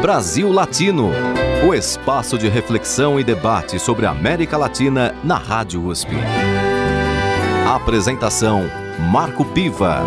Brasil Latino, o espaço de reflexão e debate sobre a América Latina na Rádio USP. Apresentação: Marco Piva.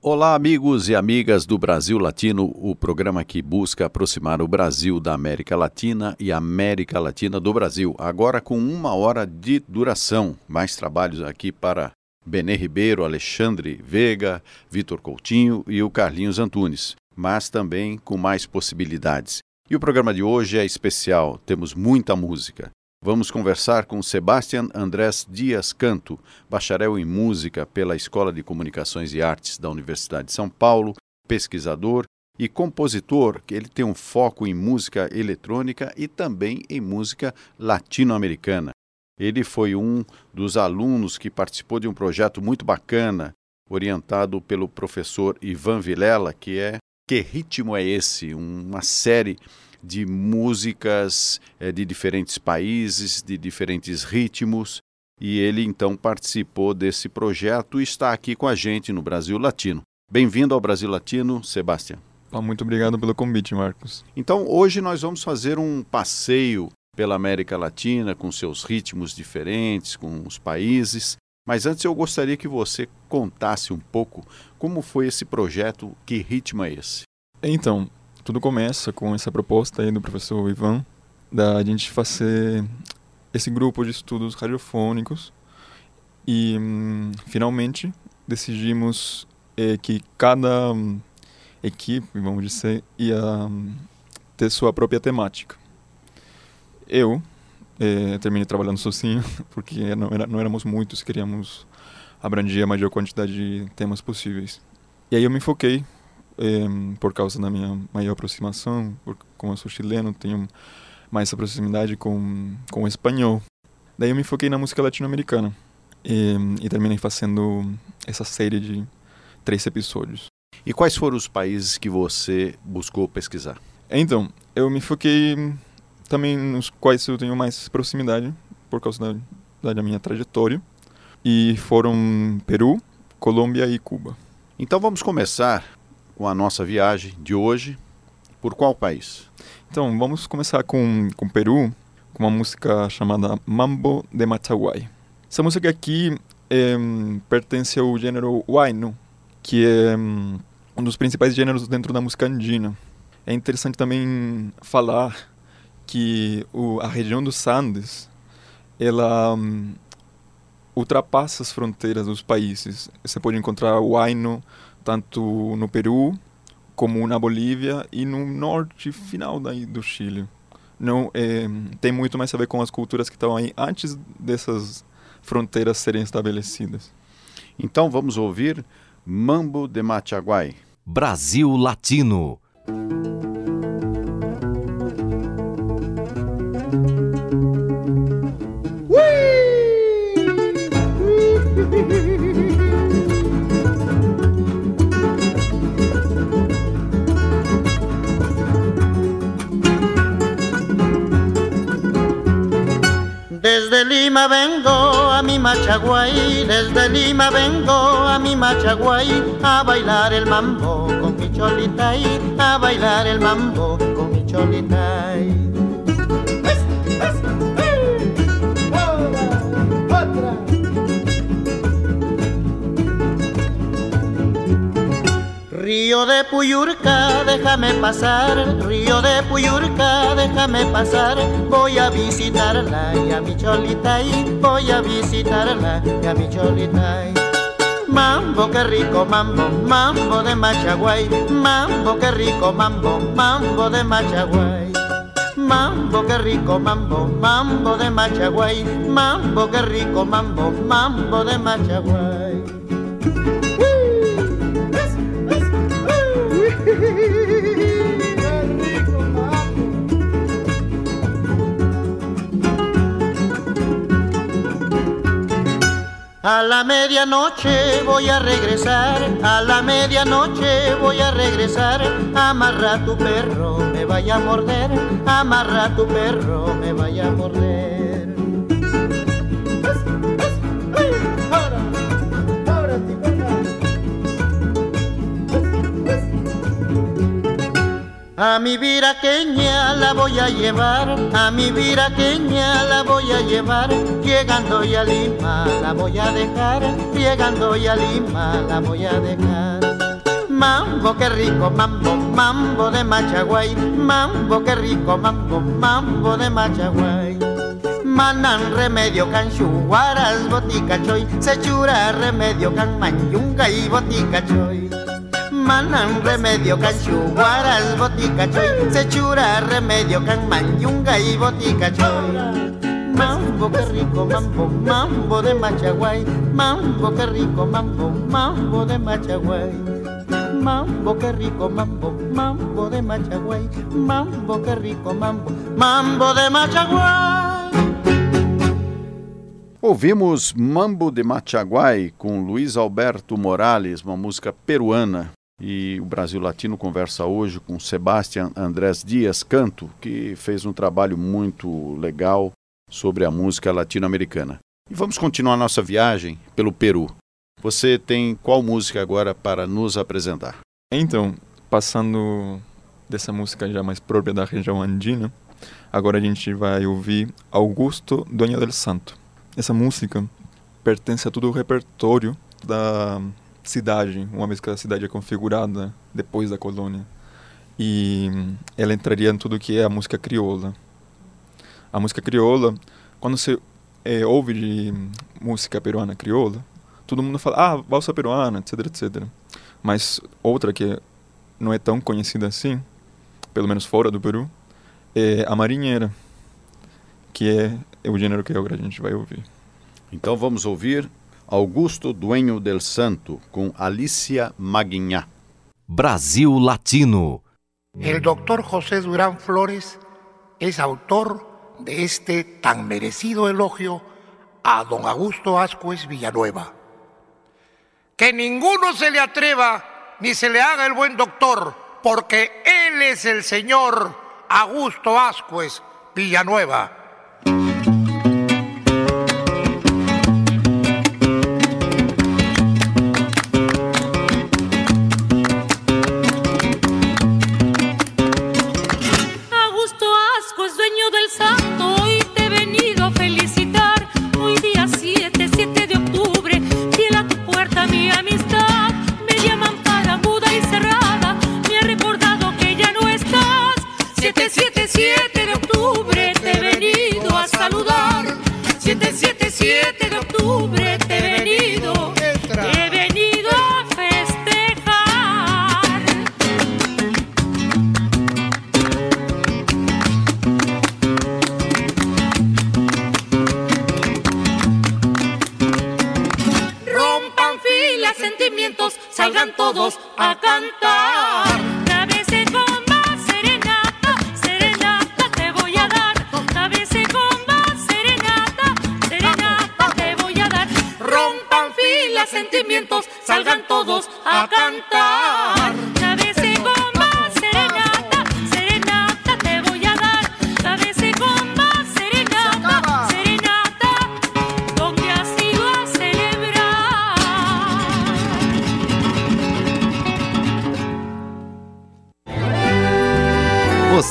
Olá, amigos e amigas do Brasil Latino, o programa que busca aproximar o Brasil da América Latina e a América Latina do Brasil. Agora com uma hora de duração. Mais trabalhos aqui para Benê Ribeiro, Alexandre Veiga, Vitor Coutinho e o Carlinhos Antunes, mas também com mais possibilidades. E o programa de hoje é especial, temos muita música. Vamos conversar com Sebastian Andrés Dias Canto, bacharel em música pela Escola de Comunicações e Artes da Universidade de São Paulo, pesquisador e compositor, que ele tem um foco em música eletrônica e também em música latino-americana. Ele foi um dos alunos que participou de um projeto muito bacana, orientado pelo professor Ivan Vilela, que é Que Ritmo é Esse? Uma série de músicas é, de diferentes países, de diferentes ritmos. E ele então participou desse projeto e está aqui com a gente no Brasil Latino. Bem-vindo ao Brasil Latino, Sebastião. Muito obrigado pelo convite, Marcos. Então, hoje nós vamos fazer um passeio pela América Latina, com seus ritmos diferentes, com os países. Mas antes eu gostaria que você contasse um pouco como foi esse projeto, que ritmo é esse? Então, tudo começa com essa proposta aí do professor Ivan, da gente fazer esse grupo de estudos radiofônicos e hum, finalmente decidimos é, que cada hum, equipe, vamos dizer, ia hum, ter sua própria temática eu eh, terminei trabalhando sozinho, porque não, era, não éramos muitos, queríamos abranger a maior quantidade de temas possíveis. E aí eu me foquei, eh, por causa da minha maior aproximação, por, como eu sou chileno, tenho mais essa proximidade com, com o espanhol. Daí eu me foquei na música latino-americana e, e terminei fazendo essa série de três episódios. E quais foram os países que você buscou pesquisar? Então, eu me foquei também nos quais eu tenho mais proximidade por causa da, da minha trajetória e foram Peru, Colômbia e Cuba. Então vamos começar com a nossa viagem de hoje. Por qual país? Então vamos começar com, com Peru, com uma música chamada Mambo de Machaguay. Essa música aqui é, pertence ao gênero huayno, que é um dos principais gêneros dentro da música andina. É interessante também falar que o, a região dos Andes ela um, ultrapassa as fronteiras dos países. Você pode encontrar o Aino tanto no Peru como na Bolívia e no norte final daí do Chile. Não é, tem muito mais a ver com as culturas que estão aí antes dessas fronteiras serem estabelecidas. Então vamos ouvir Mambo de Machaguay. Brasil Latino. Machaguay, desde Lima vengo a mi Machaguay a bailar el mambo con mi cholitay, a bailar el mambo con mi cholitay. Río de Puyurca, déjame pasar, río de Puyurca, déjame pasar, voy a visitarla y a mi cholita voy a visitarla y a mi cholita. Mambo, qué rico mambo, mambo de Machaguay, mambo, qué rico mambo, mambo de Machaguay. Mambo, qué rico mambo, mambo de Machaguay, mambo, qué rico mambo, mambo de Machaguay. A la medianoche voy a regresar, a la medianoche voy a regresar. Amarra tu perro, me vaya a morder, amarra tu perro, me vaya A mi viraqueña la voy a llevar, a mi viraqueña la voy a llevar, llegando ya a Lima la voy a dejar, llegando ya a Lima la voy a dejar. Mambo, qué rico, mambo, mambo de Machaguay, mambo, qué rico, mambo, mambo de Machaguay. Manan remedio can chuguaras botica choy, se chura remedio can manyunga y botica choy manan remedio botica choy se chura remedio can manyunga y botica choy mambo qué rico mambo mambo de machaguay. Mambo qué rico mambo mambo de machaguay. Mambo qué rico mambo mambo de machaguay. Mambo qué rico mambo mambo de machaguay. Ouvimos Mambo de Machaguay com Luiz Alberto Morales, uma música peruana e o Brasil Latino conversa hoje com Sebastian Andrés Dias Canto, que fez um trabalho muito legal sobre a música latino-americana. E vamos continuar nossa viagem pelo Peru. Você tem qual música agora para nos apresentar? Então, passando dessa música já mais própria da região andina, agora a gente vai ouvir Augusto Dueño del Santo. Essa música pertence a todo o repertório da cidade, uma vez que a cidade é configurada depois da colônia. E ela entraria em tudo que é a música crioula. A música crioula, quando você é, ouve de música peruana crioula, todo mundo fala, ah, valsa peruana, etc, etc. Mas outra que não é tão conhecida assim, pelo menos fora do Peru, é a marinheira, que é, é o gênero que agora a gente vai ouvir. Então vamos ouvir Augusto Dueño del Santo con Alicia Maguiñá. Brasil Latino. El doctor José Durán Flores es autor de este tan merecido elogio a don Augusto Ascuez Villanueva. Que ninguno se le atreva ni se le haga el buen doctor, porque él es el señor Augusto Ascuez Villanueva.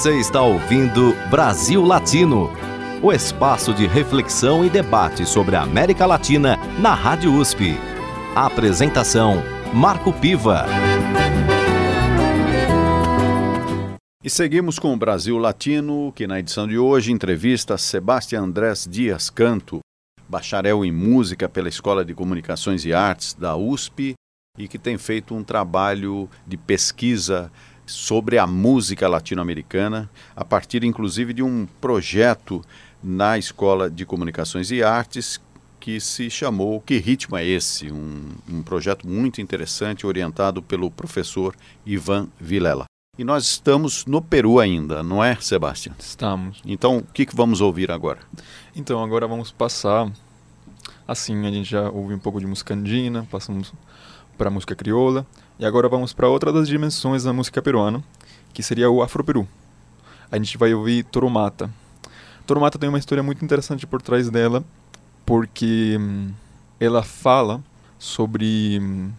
Você está ouvindo Brasil Latino, o espaço de reflexão e debate sobre a América Latina na Rádio USP. apresentação: Marco Piva. E seguimos com o Brasil Latino, que na edição de hoje entrevista Sebastião Andrés Dias Canto, bacharel em música pela Escola de Comunicações e Artes da USP e que tem feito um trabalho de pesquisa sobre a música latino-americana, a partir inclusive de um projeto na Escola de Comunicações e Artes que se chamou Que Ritmo é Esse? Um, um projeto muito interessante orientado pelo professor Ivan Vilela. E nós estamos no Peru ainda, não é, Sebastião? Estamos. Então, o que, que vamos ouvir agora? Então, agora vamos passar. Assim, a gente já ouviu um pouco de música andina, passamos para música crioula. E agora vamos para outra das dimensões da música peruana, que seria o Afro-Peru. A gente vai ouvir Toromata. Toromata tem uma história muito interessante por trás dela, porque hum, ela fala sobre hum,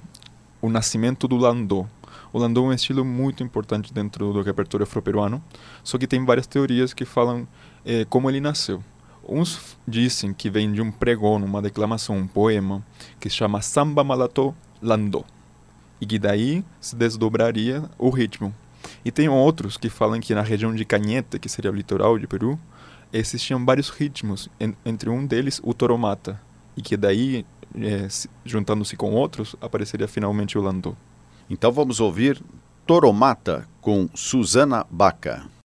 o nascimento do landô. O landau é um estilo muito importante dentro do repertório afro-peruano, só que tem várias teorias que falam eh, como ele nasceu. Uns dizem que vem de um pregão, uma declamação, um poema, que se chama Samba Malató Landó, e que daí se desdobraria o ritmo. E tem outros que falam que na região de Cañete, que seria o litoral de Peru, existiam vários ritmos, entre um deles o toromata, e que daí, é, juntando-se com outros, apareceria finalmente o landô. Então vamos ouvir Toromata com Susana Baca.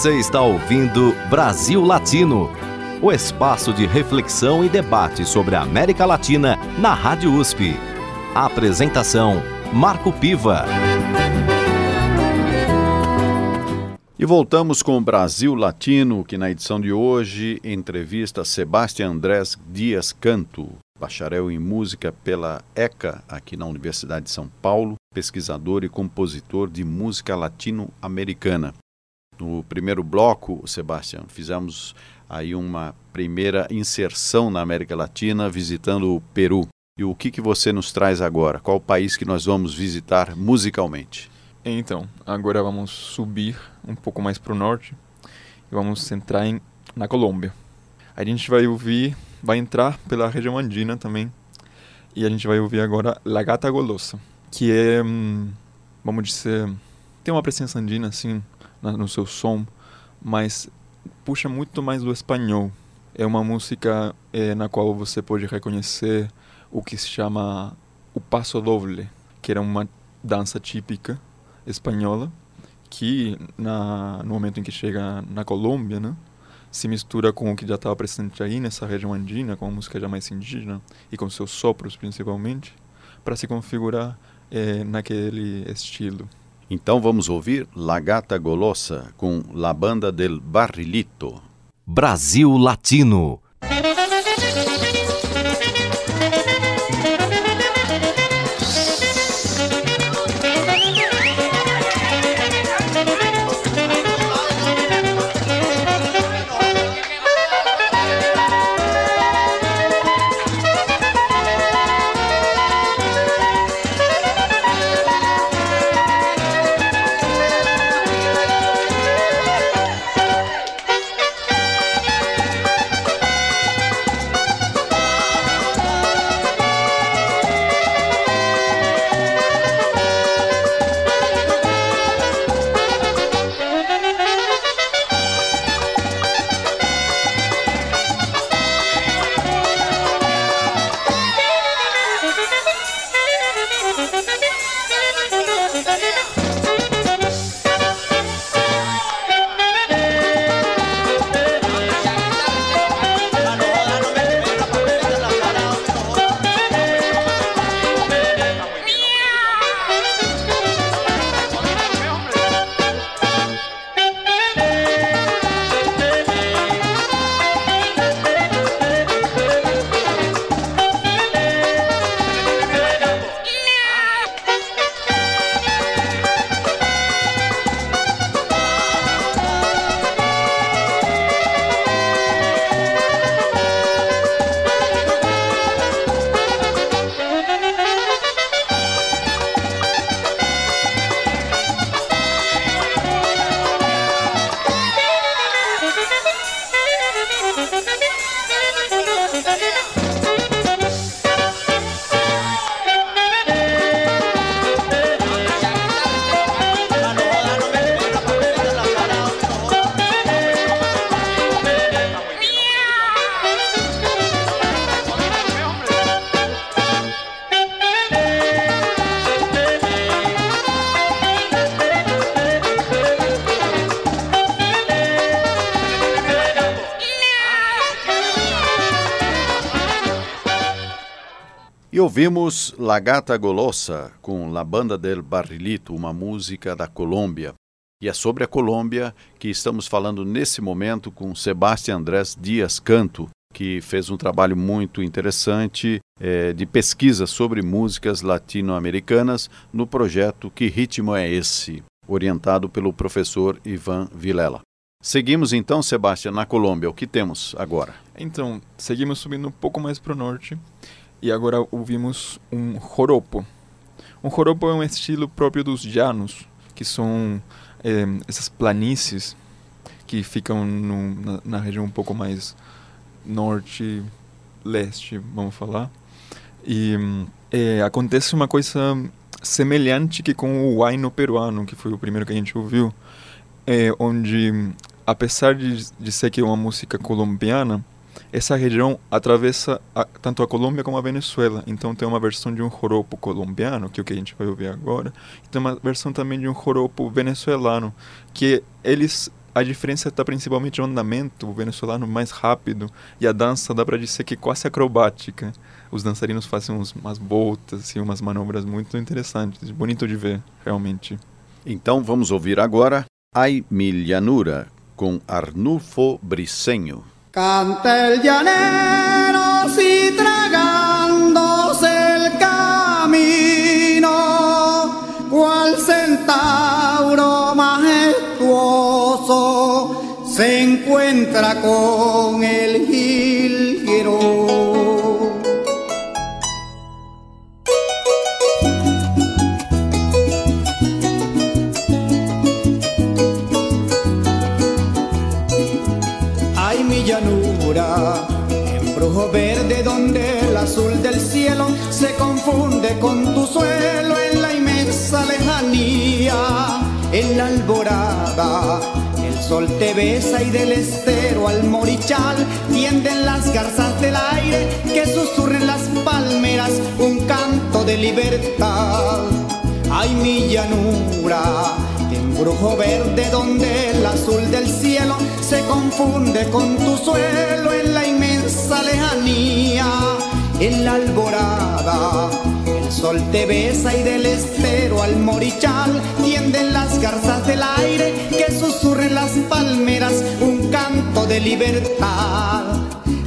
Você está ouvindo Brasil Latino, o espaço de reflexão e debate sobre a América Latina na Rádio USP. A apresentação: Marco Piva. E voltamos com o Brasil Latino, que na edição de hoje entrevista Sebastião Andrés Dias Canto, bacharel em música pela ECA, aqui na Universidade de São Paulo, pesquisador e compositor de música latino-americana. No primeiro bloco, Sebastião, fizemos aí uma primeira inserção na América Latina visitando o Peru. E o que, que você nos traz agora? Qual o país que nós vamos visitar musicalmente? Então, agora vamos subir um pouco mais para o norte e vamos entrar em, na Colômbia. A gente vai ouvir, vai entrar pela região andina também e a gente vai ouvir agora La Gata Golosa, que é, hum, vamos dizer, tem uma presença andina assim no seu som, mas puxa muito mais do espanhol. É uma música é, na qual você pode reconhecer o que se chama o passo doble, que era uma dança típica espanhola que na, no momento em que chega na Colômbia, né, se mistura com o que já estava presente aí nessa região andina, com a música já mais indígena e com seus sopros principalmente, para se configurar é, naquele estilo. Então vamos ouvir La Gata Golosa com La Banda del Barrilito. Brasil Latino. Ouvimos La Gata Golosa com La Banda del Barrilito, uma música da Colômbia. E é sobre a Colômbia que estamos falando nesse momento com Sebastião Andrés Dias Canto, que fez um trabalho muito interessante é, de pesquisa sobre músicas latino-americanas no projeto Que Ritmo é Esse? orientado pelo professor Ivan Vilela. Seguimos então, Sebastião, na Colômbia. O que temos agora? Então, seguimos subindo um pouco mais para o norte e agora ouvimos um joropo. Um joropo é um estilo próprio dos llanos, que são é, essas planícies que ficam no, na, na, região um pouco mais norte-leste, vamos falar, E é, acontece uma coisa semelhante que com o Huayno peruano, que foi o primeiro que a gente ouviu, é, onde, apesar de, de ser que é uma música colombiana, essa região atravessa a, tanto a Colômbia como a Venezuela. Então tem uma versão de um joropo colombiano, que é o que a gente vai ouvir agora, e tem uma versão também de um joropo venezuelano, que eles a diferença está principalmente no andamento, o venezuelano mais rápido e a dança dá para dizer que quase acrobática. Os dançarinos fazem uns, umas voltas e assim, umas manobras muito interessantes, bonito de ver, realmente. Então vamos ouvir agora Ai Milhanura com Arnulfo Briceño. Canta el llanero si tragándose el camino, cual centauro majestuoso se encuentra con El sol te besa y del estero al morichal tienden las garzas del aire que susurren las palmeras un canto de libertad. Ay, mi llanura, embrujo verde donde el azul del cielo se confunde con tu suelo en la inmensa lejanía, en la alborada. Sol te besa y del estero al morichal tienden las garzas del aire que susurren las palmeras un canto de libertad.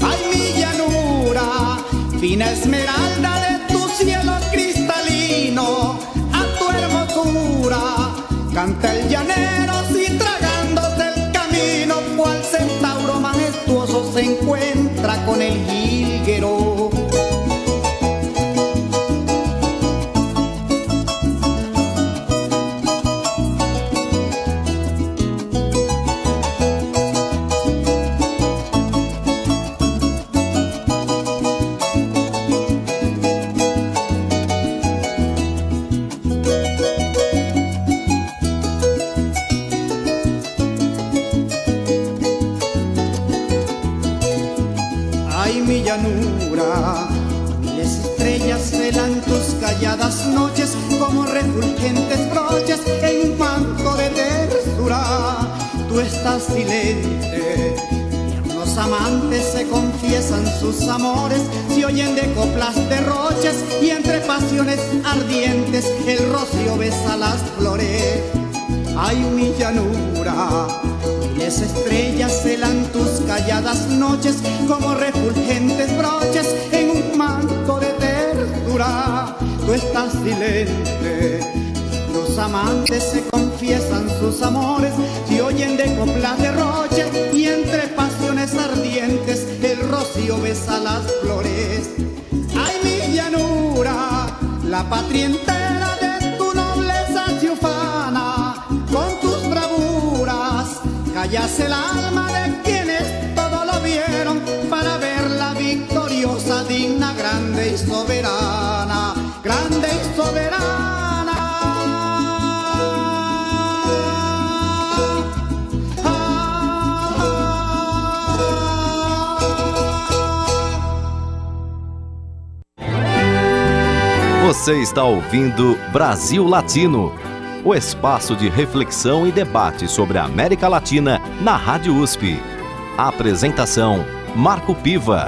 Ay, mi llanura, fina esmeralda de tu cielo cristalino, a tu hermosura canta el llanero si tragándose el camino, cual centauro majestuoso se encuentra con el jilguero. Grande y soberana, grande y soberana. Você está ouvindo Brasil Latino, o espaço de reflexão e debate sobre a América Latina na Rádio USP. Apresentação: Marco Piva.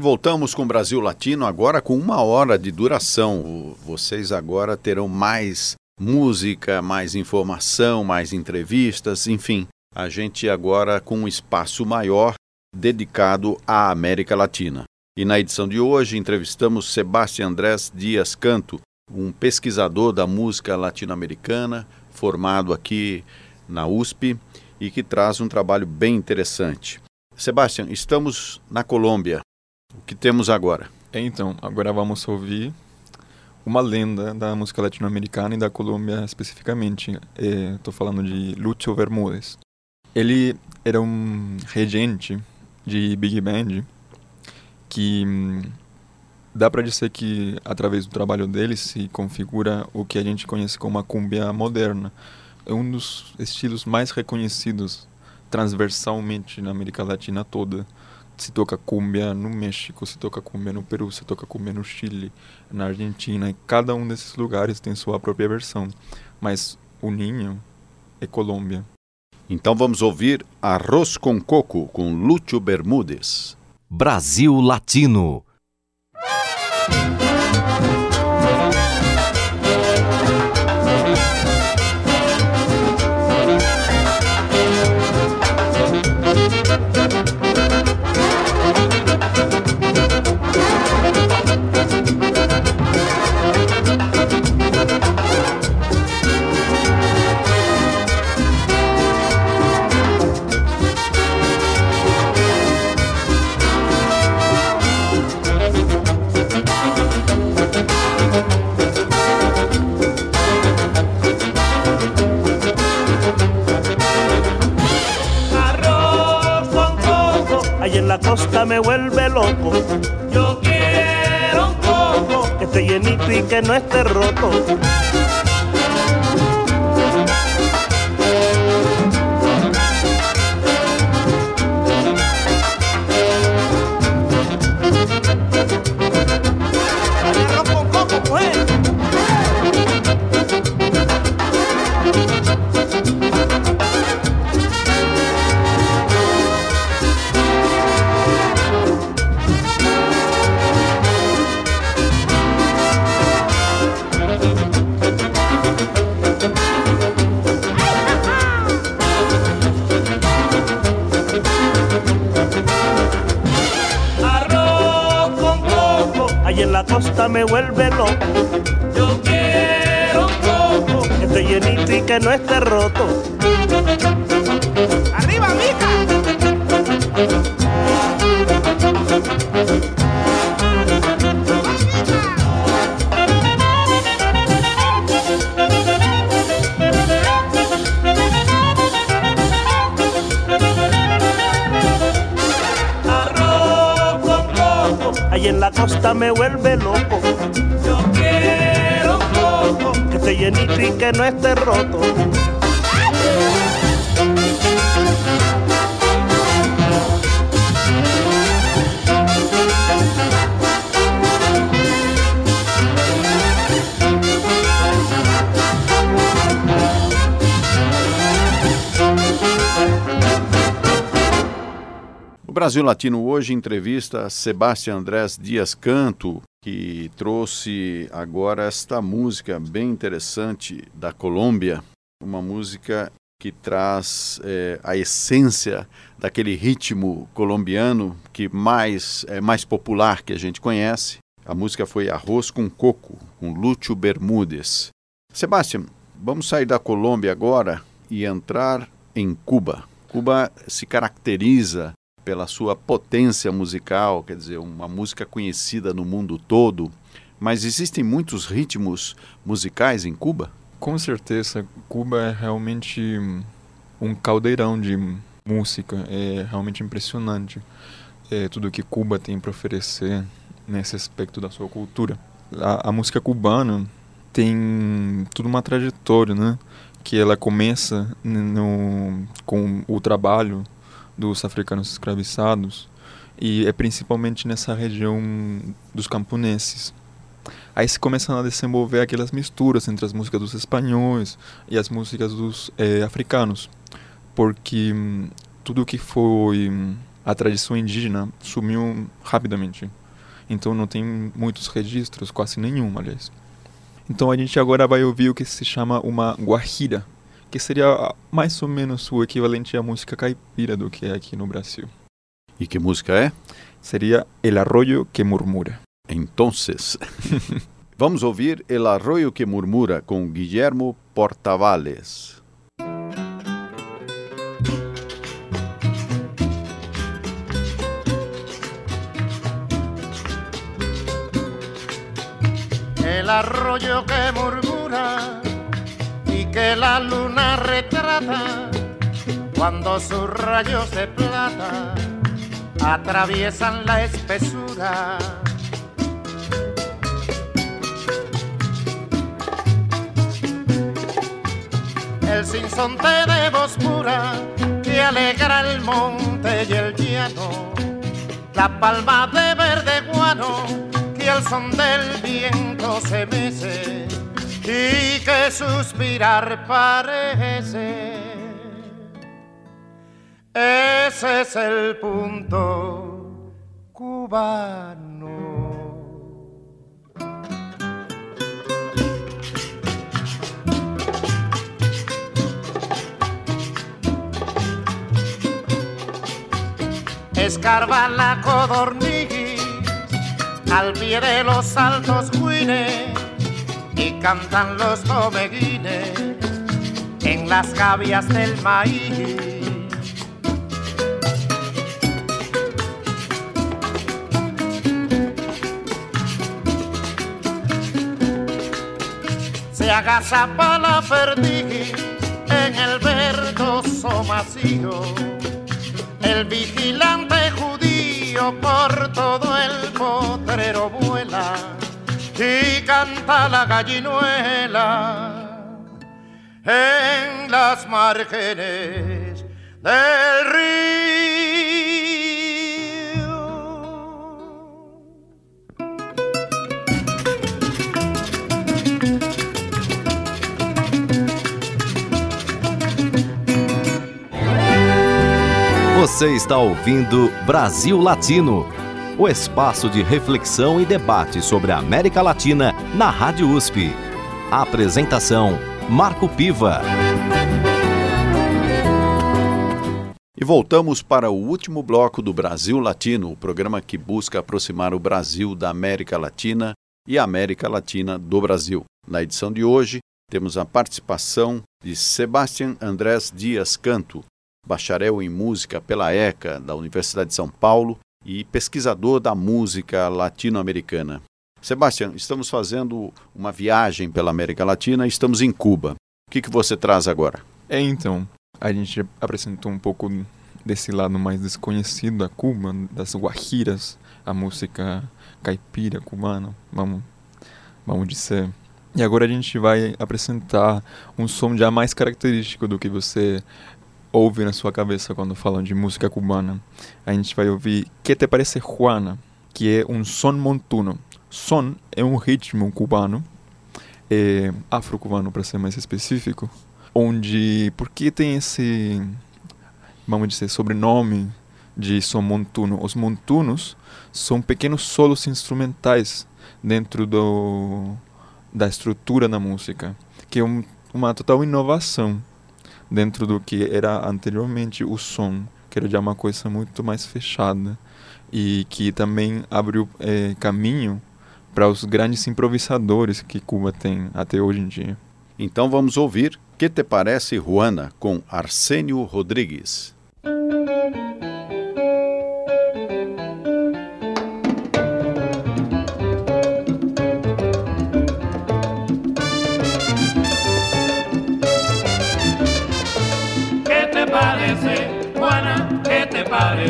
E voltamos com o Brasil Latino agora com uma hora de duração. Vocês agora terão mais música, mais informação, mais entrevistas, enfim. A gente agora com um espaço maior dedicado à América Latina. E na edição de hoje entrevistamos Sebastião Andrés Dias Canto, um pesquisador da música latino-americana, formado aqui na USP e que traz um trabalho bem interessante. Sebastião, estamos na Colômbia. O que temos agora? Então, agora vamos ouvir uma lenda da música latino-americana e da Colômbia especificamente. Estou falando de Lúcio Bermúdez. Ele era um regente de big band que hum, dá para dizer que através do trabalho deles se configura o que a gente conhece como a cumbia moderna. É um dos estilos mais reconhecidos transversalmente na América Latina toda. Se toca cumbia no México, se toca cumbia no Peru, se toca cumbia no Chile, na Argentina, e cada um desses lugares tem sua própria versão. Mas o ninho é Colômbia. Então vamos ouvir Arroz com Coco com Lúcio Bermudes. Brasil Latino. Me vuelve loco. Yo quiero un coco que esté llenito y que no esté roto. Me vuelve loco. Yo quiero un coco que esté llenito y que no esté roto. ¡Arriba, mija! Arroz con coco, ahí en la costa me vuelve loco. Llenito y que no esté roto. O Brasil Latino hoje entrevista Sebastião Andrés Dias Canto, que trouxe agora esta música bem interessante da Colômbia, uma música que traz eh, a essência daquele ritmo colombiano que mais é mais popular que a gente conhece. A música foi Arroz com Coco, com Lúcio Bermudes. Sebastião, vamos sair da Colômbia agora e entrar em Cuba. Cuba se caracteriza pela sua potência musical, quer dizer, uma música conhecida no mundo todo, mas existem muitos ritmos musicais em Cuba? Com certeza, Cuba é realmente um caldeirão de música, é realmente impressionante é, tudo que Cuba tem para oferecer nesse aspecto da sua cultura. A, a música cubana tem toda uma trajetória, né? Que ela começa no, com o trabalho dos africanos escravizados e é principalmente nessa região dos camponeses. Aí se começam a desenvolver aquelas misturas entre as músicas dos espanhóis e as músicas dos eh, africanos, porque hum, tudo que foi hum, a tradição indígena sumiu rapidamente. Então não tem muitos registros, quase nenhum, aliás. Então a gente agora vai ouvir o que se chama uma guajira, que seria mais ou menos o equivalente à música caipira do que é aqui no Brasil. E que música é? Seria El Arroyo que Murmura. Entonces, vamos ouvir El Arroyo que Murmura com Guillermo Portavales. el arroyo que murmura que la luna retrata cuando sus rayos de plata atraviesan la espesura. El sinsonte de voz pura que alegra el monte y el llano, la palma de verde guano que al son del viento se mece y que suspirar parece. Ese es el punto cubano. Escarba la codorniz al pie de los altos guines y cantan los tomeguines en las cavias del maíz. se agazapa la perdiz en el verdoso macío. El vigilante judío por todo el potrero vuela y canta la gallinuela en las márgenes del río. Você está ouvindo Brasil Latino, o espaço de reflexão e debate sobre a América Latina na Rádio USP. A apresentação: Marco Piva. E voltamos para o último bloco do Brasil Latino, o programa que busca aproximar o Brasil da América Latina e a América Latina do Brasil. Na edição de hoje, temos a participação de Sebastián Andrés Dias Canto, bacharel em música pela ECA da Universidade de São Paulo e pesquisador da música latino-americana. Sebastião, estamos fazendo uma viagem pela América Latina estamos em Cuba. O que, que você traz agora? É, então, a gente apresentou um pouco desse lado mais desconhecido da Cuba, das guajiras, a música caipira cubana, vamos, vamos dizer. E agora a gente vai apresentar um som já mais característico do que você ouve na sua cabeça quando falam de música cubana. A gente vai ouvir Que Te Parece Juana, que é um son montuno. Son é um ritmo cubano, é, afro-cubano para ser mais específico, onde, porque tem esse, vamos dizer, sobrenome de son montuno? Os montunos são pequenos solos instrumentais dentro do, da estrutura da música, que é um, uma total inovação dentro do que era anteriormente o som, que era já uma coisa muito mais fechada e que também abriu é, caminho para os grandes improvisadores que Cuba tem até hoje em dia. Então vamos ouvir Que Te Parece Juana com Arsênio Rodrigues.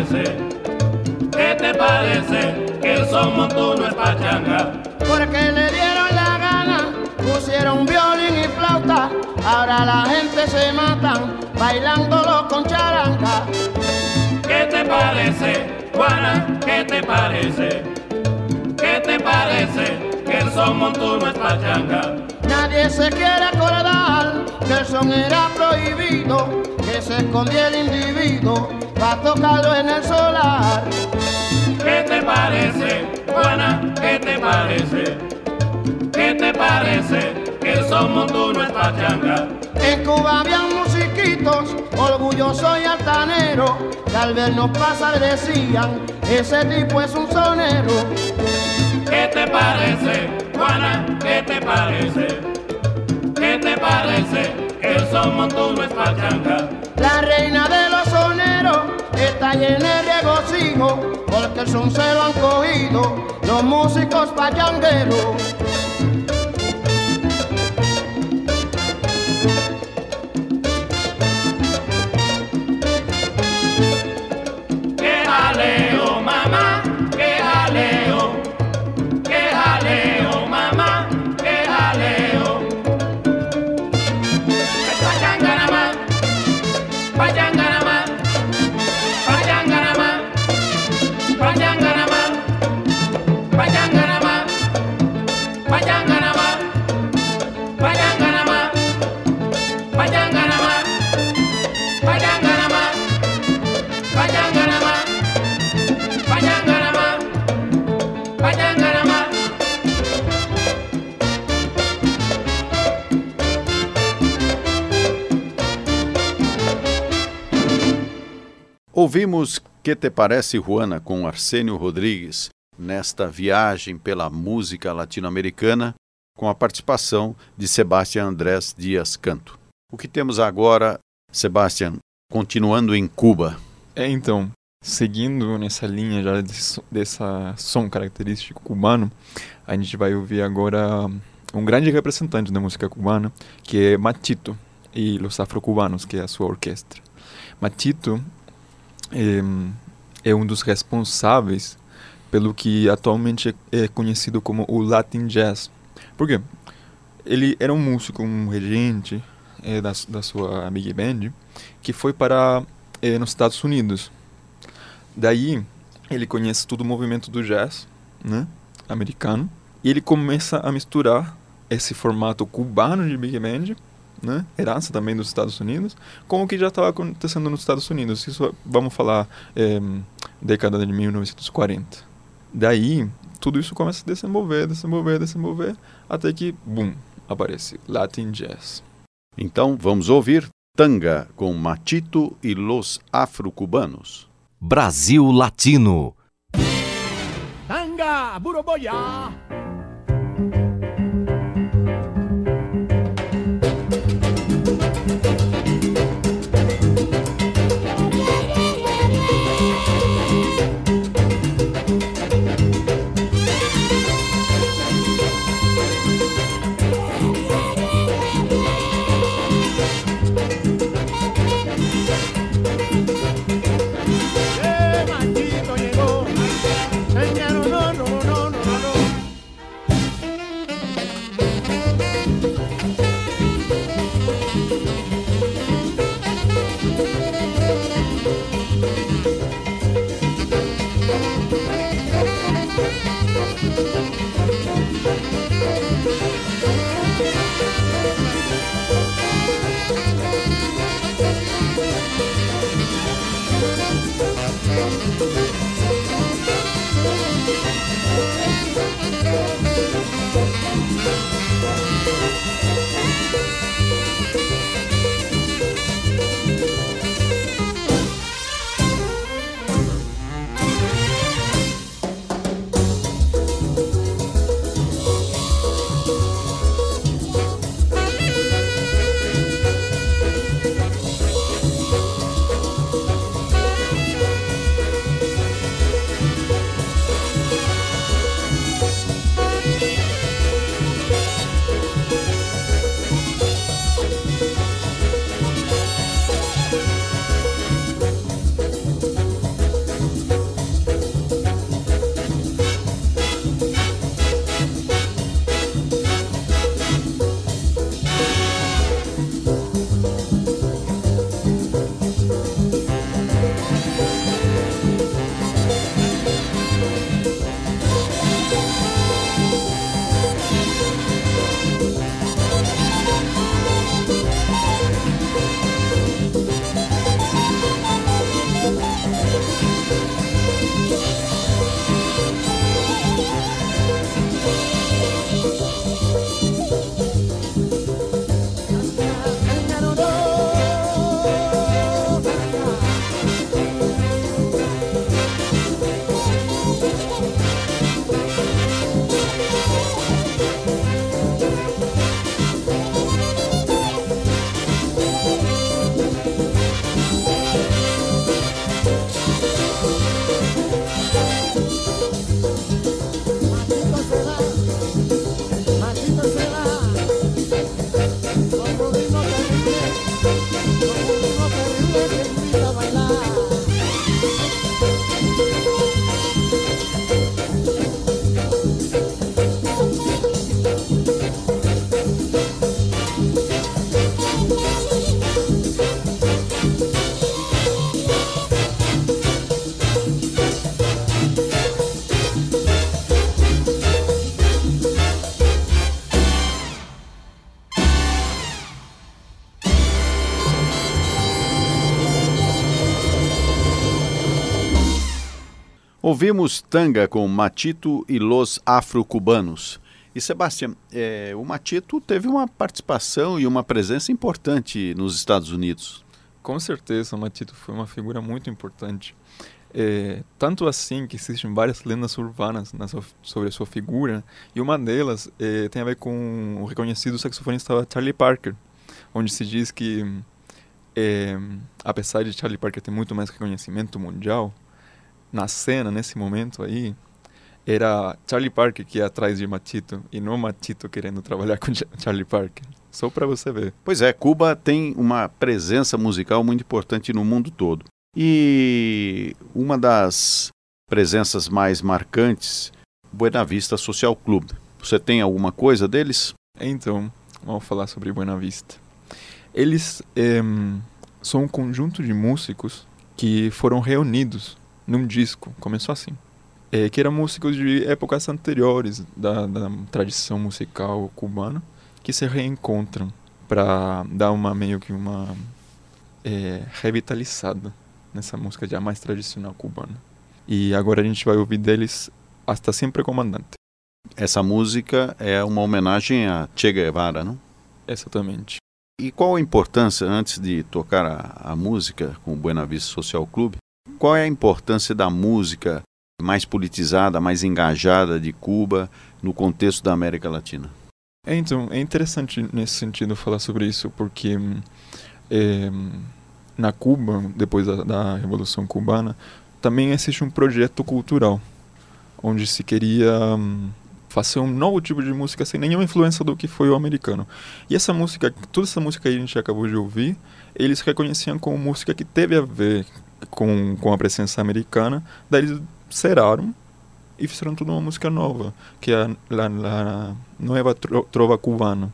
Parece? ¿Qué te parece que el son montuno es pachanga? Porque le dieron la gana, pusieron violín y flauta, ahora la gente se matan bailándolo con charanga. ¿Qué te parece, Juana? ¿Qué te parece? ¿Qué te parece que el son montuno es pachanga? Nadie se quiere acordar que el son era prohibido, que se escondía el individuo para tocarlo en el solar. ¿Qué te parece, Juana? ¿Qué te parece? ¿Qué te parece que el son montuno es pachanga? En Cuba había musiquitos, orgulloso y altanero, que al vernos pasar decían, ese tipo es un sonero. ¿Qué te parece, Juana? ¿Qué te parece? ¿Qué te parece el son montuno es pachanga? La reina de los soneros está llena de regocijo, porque el son se lo han cogido los músicos pachangueros. Ouvimos Que Te Parece Juana com Arsênio Rodrigues nesta viagem pela música latino-americana com a participação de Sebastião Andrés Dias Canto. O que temos agora, Sebastião, continuando em Cuba? É, então, seguindo nessa linha já desse, dessa som característico cubano, a gente vai ouvir agora um grande representante da música cubana, que é Matito e Los Afro-Cubanos, que é a sua orquestra. Matito é, é um dos responsáveis pelo que atualmente é conhecido como o Latin Jazz. Por quê? Ele era um músico, um regente é, da, da sua big band, que foi para é, nos Estados Unidos. Daí ele conhece todo o movimento do jazz, né, americano, e ele começa a misturar esse formato cubano de big band, né, herança também dos Estados Unidos, com o que já estava acontecendo nos Estados Unidos. Isso vamos falar é, década de 1940. Daí tudo isso começa a desenvolver, desenvolver, desenvolver, até que, bum, aparece Latin Jazz. Então vamos ouvir Tanga com Machito e los Afro-Cubanos. Brasil Latino. Tanga, buroboya. Ouvimos Tanga com Matito e Los Afro-Cubanos. E Sebastião, o Matito teve uma participação e uma presença importante nos Estados Unidos. Com certeza, Matito foi uma figura muito importante. É, tanto assim que existem várias lendas urbanas na sua, sobre a sua figura, e uma delas é, tem a ver com o reconhecido saxofonista Charlie Parker, onde se diz que, é, apesar de Charlie Parker ter muito mais reconhecimento mundial, na cena, nesse momento aí, era Charlie Parker que ia atrás de Matito e não Matito querendo trabalhar com Charlie Parker. Só para você ver. Pois é, Cuba tem uma presença musical muito importante no mundo todo. E uma das presenças mais marcantes, Buena Vista Social Club. Você tem alguma coisa deles? Então, vamos falar sobre Buena Vista. Eles é, são um conjunto de músicos que foram reunidos num disco, começou assim. É, que eram músicos de épocas anteriores da, da tradição musical cubana, que se reencontram para dar uma meio que uma é, revitalizada nessa música já mais tradicional cubana. E agora a gente vai ouvir deles Hasta Sempre Comandante. Essa música é uma homenagem a Che Guevara, não? Exatamente. E qual a importância, antes de tocar a, a música com o Buena Vista Social Club, qual é a importância da música mais politizada, mais engajada de Cuba no contexto da América Latina? É, então, é interessante nesse sentido falar sobre isso, porque é, na Cuba, depois da, da, Revolução Cubana, também existe um projeto cultural, onde se queria um, fazer um novo tipo de música sem nenhuma influência do que foi o americano. E essa música, toda essa música que a gente acabou de ouvir, eles reconheciam como música que teve a ver com, com a presença americana, daí eles zeraram e fizeram toda uma música nova, que é a La, La Nueva Trova Cubana,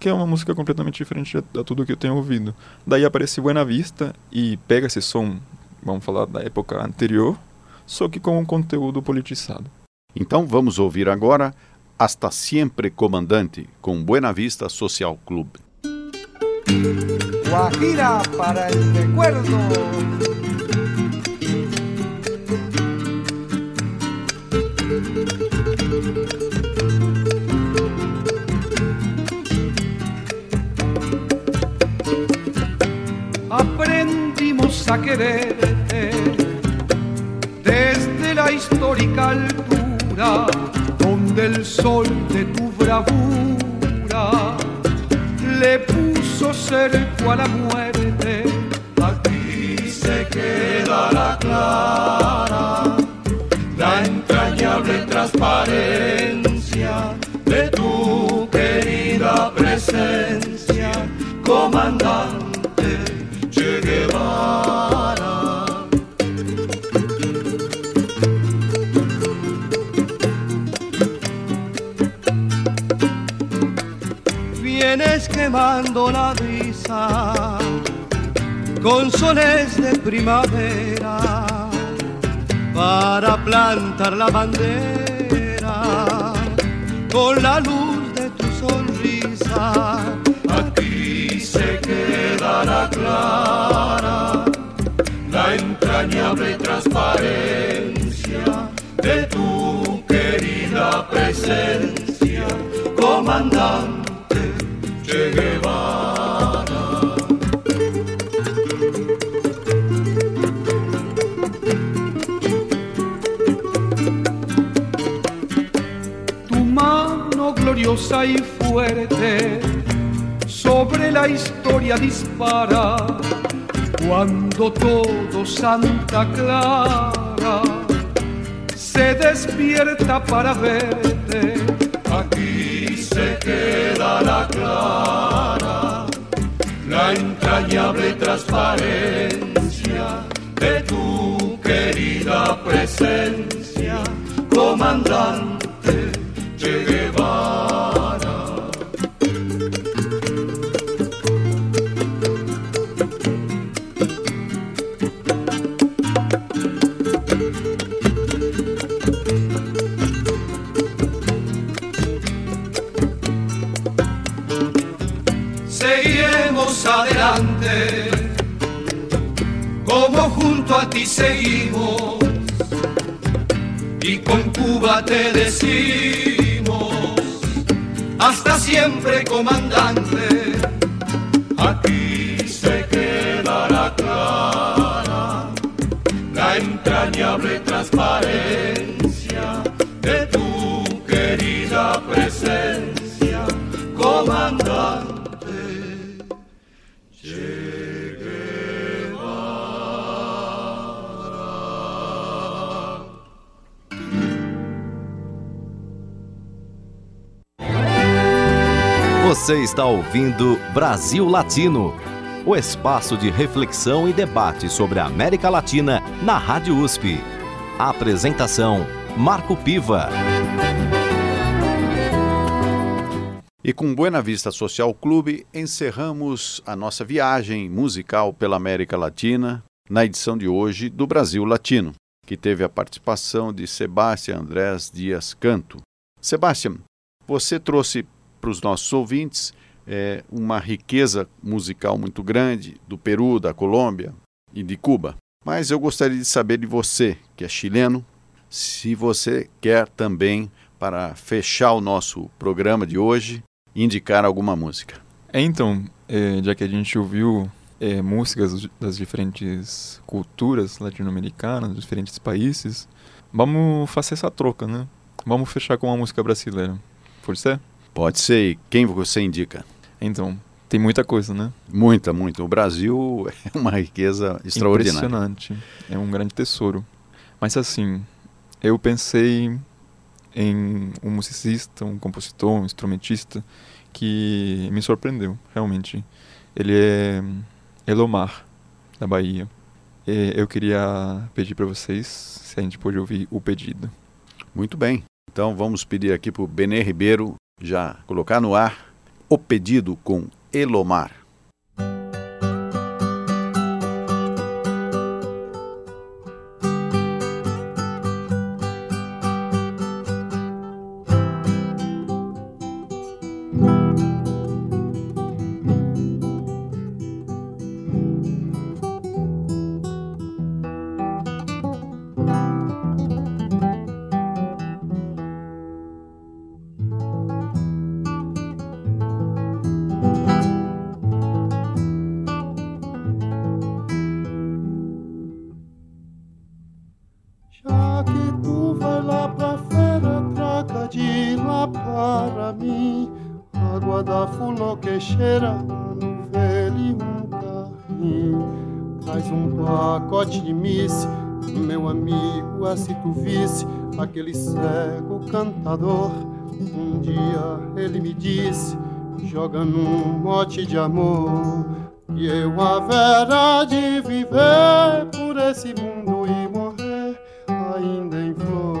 que é uma música completamente diferente de tudo que eu tenho ouvido. Daí aparece Buena Vista e pega esse som, vamos falar da época anterior, só que com um conteúdo politizado. Então vamos ouvir agora Hasta Siempre Comandante, com Buena Vista Social Club. Guajira para el recuerdo. aprendimos a quererte desde la histórica altura donde el sol de tu bravura le puso cerco a la muerte. Aquí se quedará clara la entrañable transparencia quemando la brisa con soles de primavera para plantar la bandera con la luz de tu sonrisa. Aquí se quedará clara la entrañable transparencia de tu querida presencia, comandante Che Guevara. tu mano gloriosa y fuerte sobre la historia dispara cuando todo Santa Clara se despierta para verte. Se quedará clara. La entrañable transparencia de tu querida presencia, comandante a ti seguimos. Y con Cuba te decimos, hasta siempre comandante, aquí se quedará clara la entrañable transparencia. Você está ouvindo Brasil Latino, o espaço de reflexão e debate sobre a América Latina na Rádio USP. A apresentação: Marco Piva. E com Buena Vista Social Clube encerramos a nossa viagem musical pela América Latina na edição de hoje do Brasil Latino, que teve a participação de Sebastião Andrés Dias Canto. Sebastião, você trouxe para os nossos ouvintes é, uma riqueza musical muito grande do Peru, da Colômbia e de Cuba. Mas eu gostaria de saber de você, que é chileno, se você quer também, para fechar o nosso programa de hoje, indicar alguma música. É, então, é, já que a gente ouviu é, músicas das diferentes culturas latino-americanas, dos diferentes países, vamos fazer essa troca, né? Vamos fechar com uma música brasileira. Pode ser? Pode ser. E quem você indica? Então, tem muita coisa, né? Muita, muita. O Brasil é uma riqueza extraordinária. Impressionante. É um grande tesouro. Mas assim, eu pensei em um musicista, um compositor, um instrumentista que me surpreendeu, realmente. Ele é Elomar, da Bahia. E eu queria pedir para vocês se a gente pode ouvir o pedido. Muito bem. Então vamos pedir aqui para o Benê Ribeiro já colocar no ar o pedido com Elomar. Joga num mote de amor, que eu haverá de viver por esse mundo e morrer ainda em flor.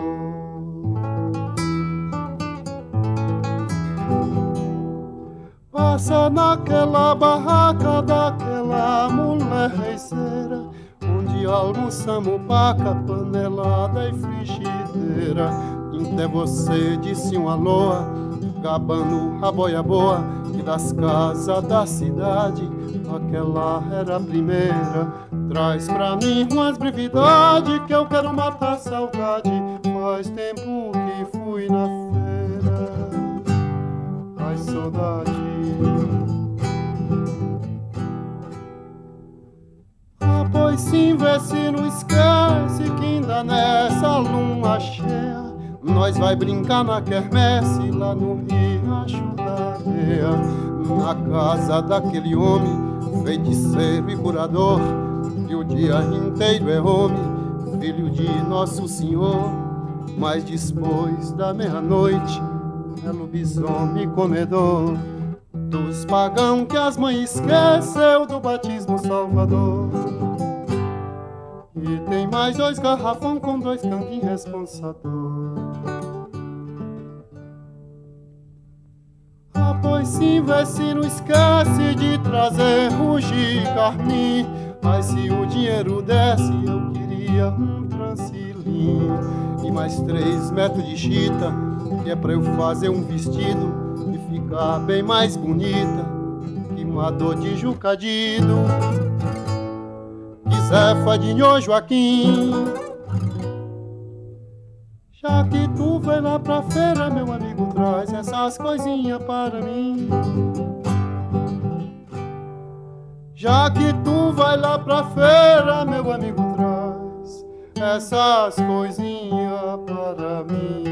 Passa naquela barraca daquela mulher reiceira, onde almoçamos paca, panelada e frigideira. Até você disse um alô, gabando a boia boa, das casas da cidade, aquela era a primeira. Traz pra mim umas brevidade que eu quero matar a saudade. Faz tempo que fui na feira. Ai, saudade. Ah, pois sim, vê se não esquece que ainda nessa lua cheia nós vai brincar na quermesse lá no riacho da areia. Na casa daquele homem, feiticeiro e curador, que o dia inteiro é homem, filho de Nosso Senhor. Mas depois da meia-noite, é lobisomem comedor dos pagão que as mães esqueceu do batismo salvador. E tem mais dois garrafão com dois canquinhos responsador. Ah, pois sim, vê se não esquece de trazer rugi carmim. Mas se o dinheiro desce, eu queria um transilim. E mais três metros de chita, que é pra eu fazer um vestido e ficar bem mais bonita. Que uma dor de jucadido. Que de Nhô Joaquim. Já que tu vai lá pra feira, meu amigo, traz essas coisinhas para mim. Já que tu vai lá pra feira, meu amigo, traz essas coisinhas para mim.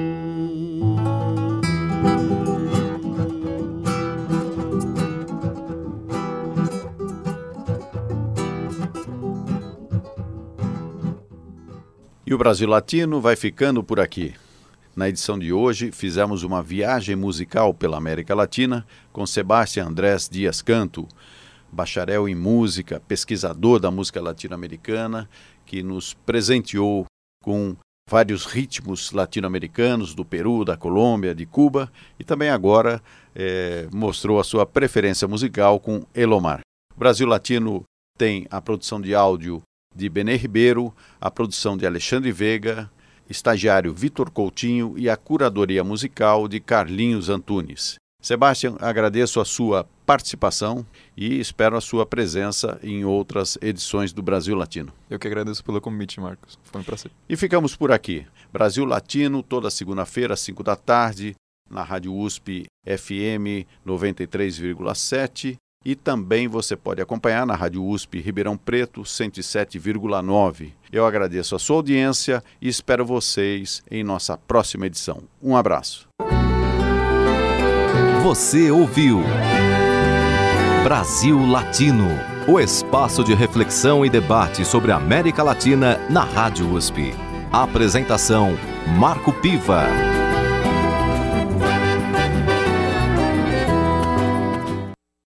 E o Brasil Latino vai ficando por aqui. Na edição de hoje, fizemos uma viagem musical pela América Latina com Sebastião Andrés Dias Canto, bacharel em música, pesquisador da música latino-americana, que nos presenteou com vários ritmos latino-americanos do Peru, da Colômbia, de Cuba e também agora eh, mostrou a sua preferência musical com Elomar. O Brasil Latino tem a produção de áudio de Benê Ribeiro, a produção de Alexandre Veiga, estagiário Vitor Coutinho e a curadoria musical de Carlinhos Antunes. Sebastião, agradeço a sua participação e espero a sua presença em outras edições do Brasil Latino. Eu que agradeço pelo convite, Marcos. Foi um prazer. E ficamos por aqui. Brasil Latino, toda segunda-feira, às 5 da tarde, na Rádio USP FM 93,7 e também você pode acompanhar na Rádio USP Ribeirão Preto 107,9. Eu agradeço a sua audiência e espero vocês em nossa próxima edição. Um abraço. Você ouviu Brasil Latino, o espaço de reflexão e debate sobre a América Latina na Rádio USP. Apresentação Marco Piva.